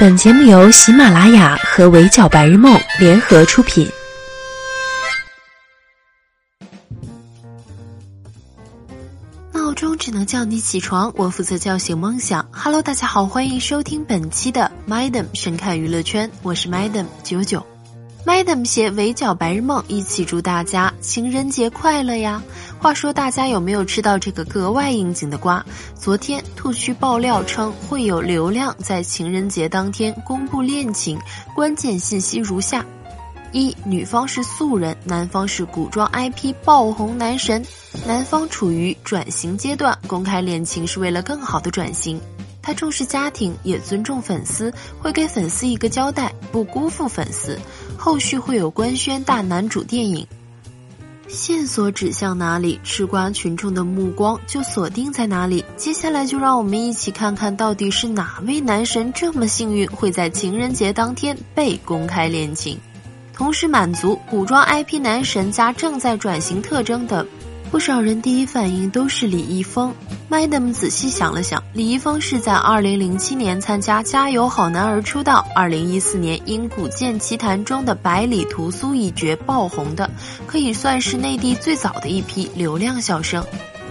本节目由喜马拉雅和围剿白日梦联合出品。闹钟只能叫你起床，我负责叫醒梦想。Hello，大家好，欢迎收听本期的 Madam 神看娱乐圈，我是 Madam 九九。Madam 携围剿白日梦一起祝大家情人节快乐呀！话说大家有没有吃到这个格外应景的瓜？昨天兔区爆料称会有流量在情人节当天公布恋情，关键信息如下：一、女方是素人，男方是古装 IP 爆红男神，男方处于转型阶段，公开恋情是为了更好的转型。他重视家庭，也尊重粉丝，会给粉丝一个交代，不辜负粉丝。后续会有官宣大男主电影，线索指向哪里，吃瓜群众的目光就锁定在哪里。接下来就让我们一起看看到底是哪位男神这么幸运，会在情人节当天被公开恋情，同时满足古装 IP 男神加正在转型特征的。不少人第一反应都是李易峰。Madam 仔细想了想，李易峰是在2007年参加《加油好男儿》出道，2014年因《古剑奇谭》中的百里屠苏一角爆红的，可以算是内地最早的一批流量小生。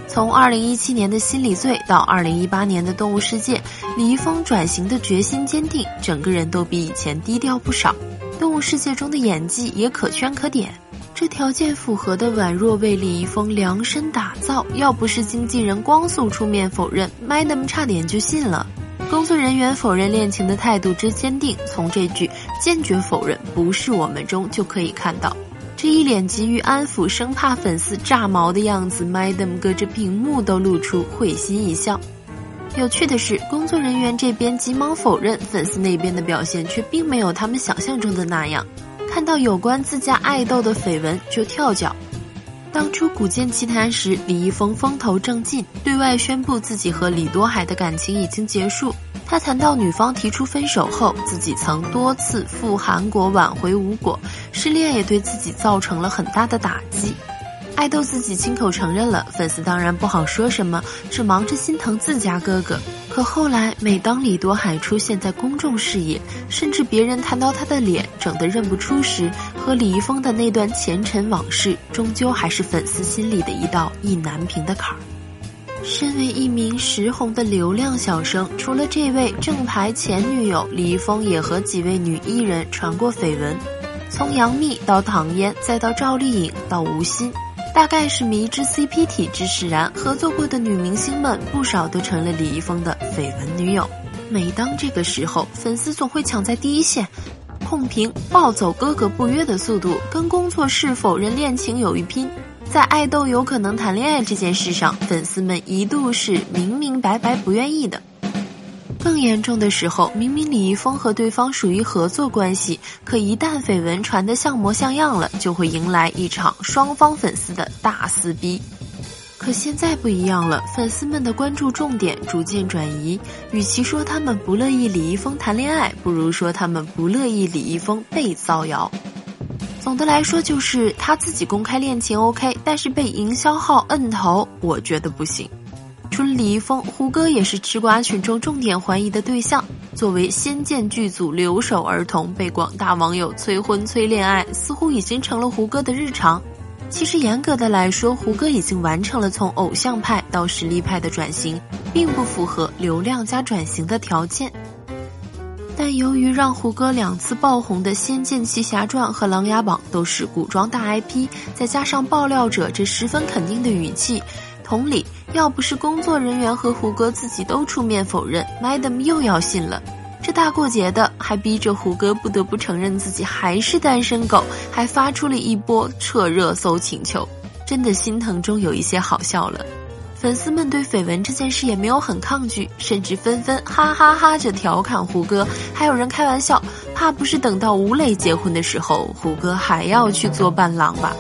从2017年的心理罪到2018年的动物世界，李易峰转型的决心坚定，整个人都比以前低调不少。动物世界中的演技也可圈可点。这条件符合的宛若为李易峰量身打造，要不是经纪人光速出面否认，Madam 差点就信了。工作人员否认恋情的态度之坚定，从这句坚决否认不是我们中就可以看到。这一脸急于安抚，生怕粉丝炸毛的样子，Madam 隔着屏幕都露出会心一笑。有趣的是，工作人员这边急忙否认，粉丝那边的表现却并没有他们想象中的那样。看到有关自家爱豆的绯闻就跳脚。当初《古剑奇谭》时，李易峰风头正劲，对外宣布自己和李多海的感情已经结束。他谈到女方提出分手后，自己曾多次赴韩国挽回无果，失恋也对自己造成了很大的打击。爱豆自己亲口承认了，粉丝当然不好说什么，只忙着心疼自家哥哥。可后来，每当李多海出现在公众视野，甚至别人谈到他的脸整得认不出时，和李易峰的那段前尘往事，终究还是粉丝心里的一道意难平的坎儿。身为一名实红的流量小生，除了这位正牌前女友，李易峰也和几位女艺人传过绯闻，从杨幂到唐嫣，再到赵丽颖到吴昕。大概是迷之 CP 体质使然，合作过的女明星们不少都成了李易峰的绯闻女友。每当这个时候，粉丝总会抢在第一线，控评暴走哥哥不约的速度，跟工作室否认恋情有一拼。在爱豆有可能谈恋爱这件事上，粉丝们一度是明明白白不愿意的。更严重的时候，明明李易峰和对方属于合作关系，可一旦绯闻传得像模像样了，就会迎来一场双方粉丝的大撕逼。可现在不一样了，粉丝们的关注重点逐渐转移，与其说他们不乐意李易峰谈恋爱，不如说他们不乐意李易峰被造谣。总的来说，就是他自己公开恋情 OK，但是被营销号摁头，我觉得不行。除了李易峰，胡歌也是吃瓜群众重点怀疑的对象。作为《仙剑》剧组留守儿童，被广大网友催婚催恋爱，似乎已经成了胡歌的日常。其实严格的来说，胡歌已经完成了从偶像派到实力派的转型，并不符合流量加转型的条件。但由于让胡歌两次爆红的《仙剑奇侠传》和《琅琊榜》都是古装大 IP，再加上爆料者这十分肯定的语气，同理。要不是工作人员和胡歌自己都出面否认，Madam 又要信了。这大过节的，还逼着胡歌不得不承认自己还是单身狗，还发出了一波撤热搜请求，真的心疼中有一些好笑了。粉丝们对绯闻这件事也没有很抗拒，甚至纷纷哈哈哈着调侃胡歌，还有人开玩笑，怕不是等到吴磊结婚的时候，胡歌还要去做伴郎吧。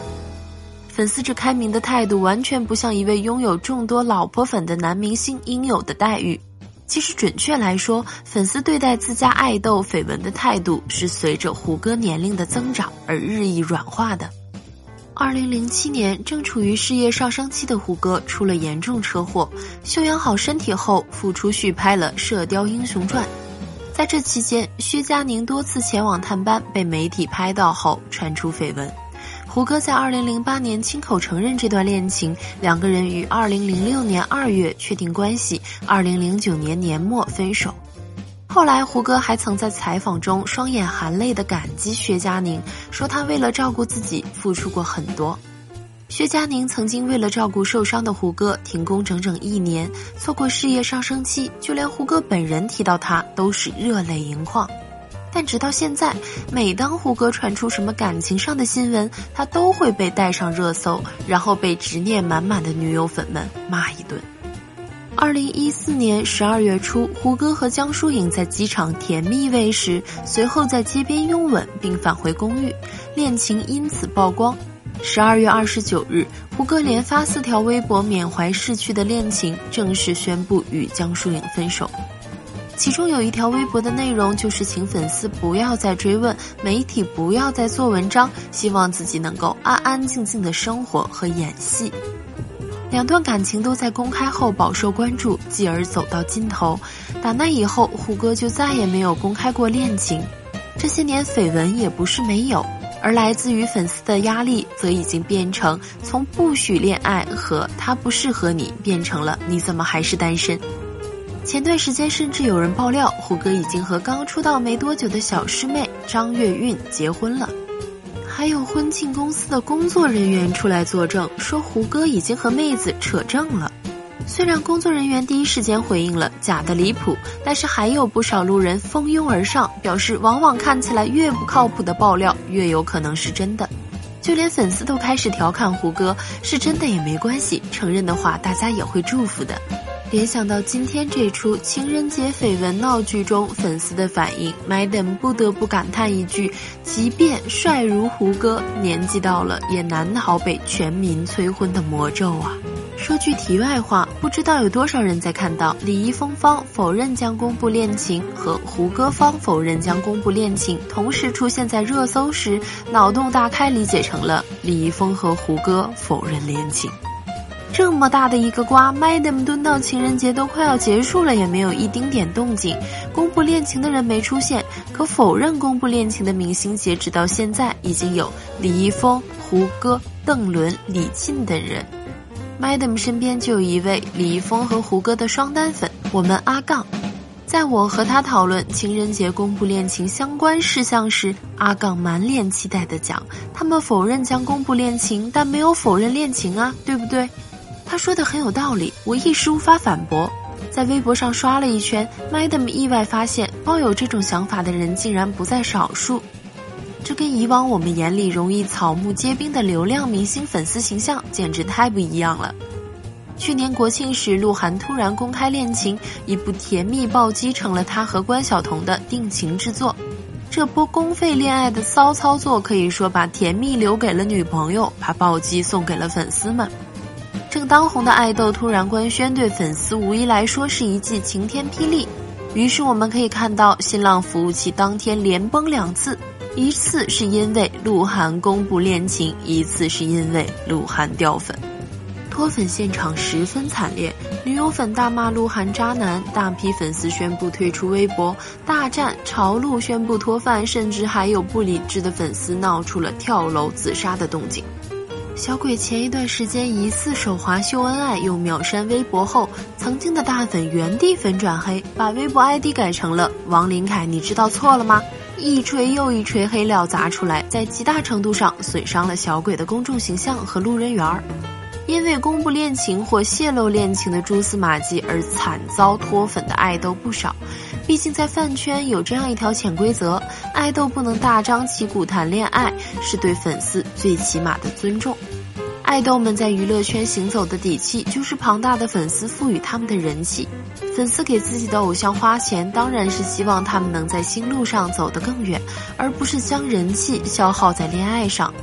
粉丝这开明的态度，完全不像一位拥有众多老婆粉的男明星应有的待遇。其实，准确来说，粉丝对待自家爱豆绯闻的态度，是随着胡歌年龄的增长而日益软化的。二零零七年，正处于事业上升期的胡歌出了严重车祸，休养好身体后，复出续拍了《射雕英雄传》。在这期间，薛佳凝多次前往探班，被媒体拍到后传出绯闻。胡歌在2008年亲口承认这段恋情，两个人于2006年2月确定关系，2009年年末分手。后来，胡歌还曾在采访中双眼含泪的感激薛佳凝，说他为了照顾自己付出过很多。薛佳凝曾经为了照顾受伤的胡歌停工整整一年，错过事业上升期，就连胡歌本人提到他都是热泪盈眶。但直到现在，每当胡歌传出什么感情上的新闻，他都会被带上热搜，然后被执念满满的女友粉们骂一顿。二零一四年十二月初，胡歌和江疏影在机场甜蜜喂食，随后在街边拥吻并返回公寓，恋情因此曝光。十二月二十九日，胡歌连发四条微博缅怀逝去的恋情，正式宣布与江疏影分手。其中有一条微博的内容就是请粉丝不要再追问，媒体不要再做文章，希望自己能够安安静静的生活和演戏。两段感情都在公开后饱受关注，继而走到尽头。打那以后，胡歌就再也没有公开过恋情。这些年绯闻也不是没有，而来自于粉丝的压力，则已经变成从不许恋爱和他不适合你，变成了你怎么还是单身。前段时间甚至有人爆料，胡歌已经和刚出道没多久的小师妹张月韵结婚了。还有婚庆公司的工作人员出来作证，说胡歌已经和妹子扯证了。虽然工作人员第一时间回应了假的离谱，但是还有不少路人蜂拥而上，表示往往看起来越不靠谱的爆料越有可能是真的。就连粉丝都开始调侃胡歌，是真的也没关系，承认的话大家也会祝福的。联想到今天这出情人节绯闻闹剧中粉丝的反应，Madam 不得不感叹一句：即便帅如胡歌，年纪到了也难逃被全民催婚的魔咒啊！说句题外话，不知道有多少人在看到李易峰方否认将公布恋情和胡歌方否认将公布恋情同时出现在热搜时，脑洞大开理解成了李易峰和胡歌否认恋情。这么大的一个瓜，Madam 蹲到情人节都快要结束了，也没有一丁点动静。公布恋情的人没出现，可否认公布恋情的明星，截止到现在已经有李易峰、胡歌、邓伦、李沁等人。Madam 身边就有一位李易峰和胡歌的双单粉，我们阿杠。在我和他讨论情人节公布恋情相关事项时，阿杠满脸期待的讲：“他们否认将公布恋情，但没有否认恋情啊，对不对？”他说的很有道理，我一时无法反驳。在微博上刷了一圈，Madam 意外发现抱有这种想法的人竟然不在少数。这跟以往我们眼里容易草木皆兵的流量明星粉丝形象简直太不一样了。去年国庆时，鹿晗突然公开恋情，一部甜蜜暴击成了他和关晓彤的定情之作。这波公费恋爱的骚操作，可以说把甜蜜留给了女朋友，把暴击送给了粉丝们。正当红的爱豆突然官宣，对粉丝无疑来说是一记晴天霹雳。于是我们可以看到，新浪服务器当天连崩两次，一次是因为鹿晗公布恋情，一次是因为鹿晗掉粉。脱粉现场十分惨烈，女友粉大骂鹿晗渣男，大批粉丝宣布退出微博，大战朝鹿宣布脱饭，甚至还有不理智的粉丝闹出了跳楼自杀的动静。小鬼前一段时间疑似手滑秀恩爱又秒删微博后，曾经的大粉原地粉转黑，把微博 ID 改成了王林凯，你知道错了吗？一锤又一锤黑料砸出来，在极大程度上损伤了小鬼的公众形象和路人缘儿。因为公布恋情或泄露恋情的蛛丝马迹而惨遭脱粉的爱豆不少。毕竟在饭圈有这样一条潜规则：爱豆不能大张旗鼓谈恋爱，是对粉丝最起码的尊重。爱豆们在娱乐圈行走的底气，就是庞大的粉丝赋予他们的人气。粉丝给自己的偶像花钱，当然是希望他们能在新路上走得更远，而不是将人气消耗在恋爱上。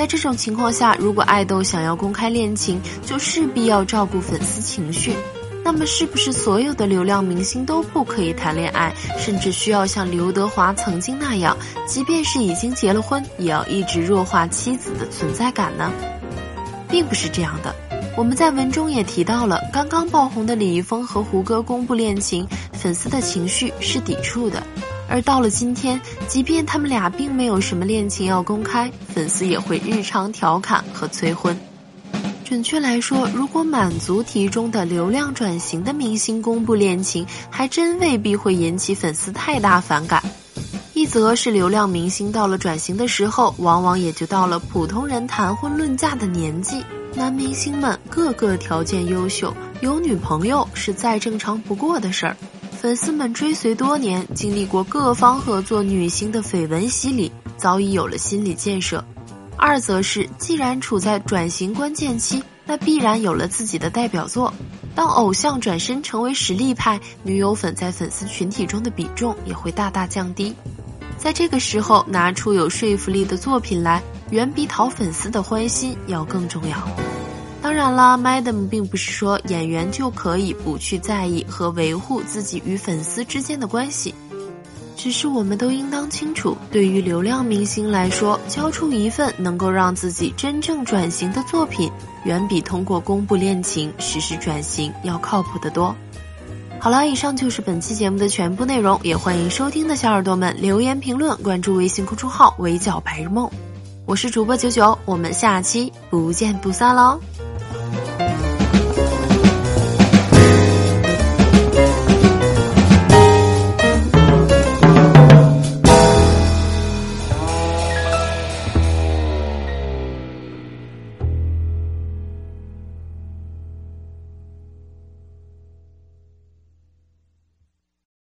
在这种情况下，如果爱豆想要公开恋情，就势必要照顾粉丝情绪。那么，是不是所有的流量明星都不可以谈恋爱，甚至需要像刘德华曾经那样，即便是已经结了婚，也要一直弱化妻子的存在感呢？并不是这样的，我们在文中也提到了，刚刚爆红的李易峰和胡歌公布恋情，粉丝的情绪是抵触的。而到了今天，即便他们俩并没有什么恋情要公开，粉丝也会日常调侃和催婚。准确来说，如果满足题中的流量转型的明星公布恋情，还真未必会引起粉丝太大反感。一则是流量明星到了转型的时候，往往也就到了普通人谈婚论嫁的年纪。男明星们个个条件优秀，有女朋友是再正常不过的事儿。粉丝们追随多年，经历过各方合作女星的绯闻洗礼，早已有了心理建设。二则是，既然处在转型关键期，那必然有了自己的代表作。当偶像转身成为实力派，女友粉在粉丝群体中的比重也会大大降低。在这个时候，拿出有说服力的作品来，远比讨粉丝的欢心要更重要。当然了，Madam 并不是说演员就可以不去在意和维护自己与粉丝之间的关系。只是我们都应当清楚，对于流量明星来说，交出一份能够让自己真正转型的作品，远比通过公布恋情实施转型要靠谱得多。好了，以上就是本期节目的全部内容，也欢迎收听的小耳朵们留言评论，关注微信公众号“围剿白日梦”。我是主播九九，我们下期不见不散喽。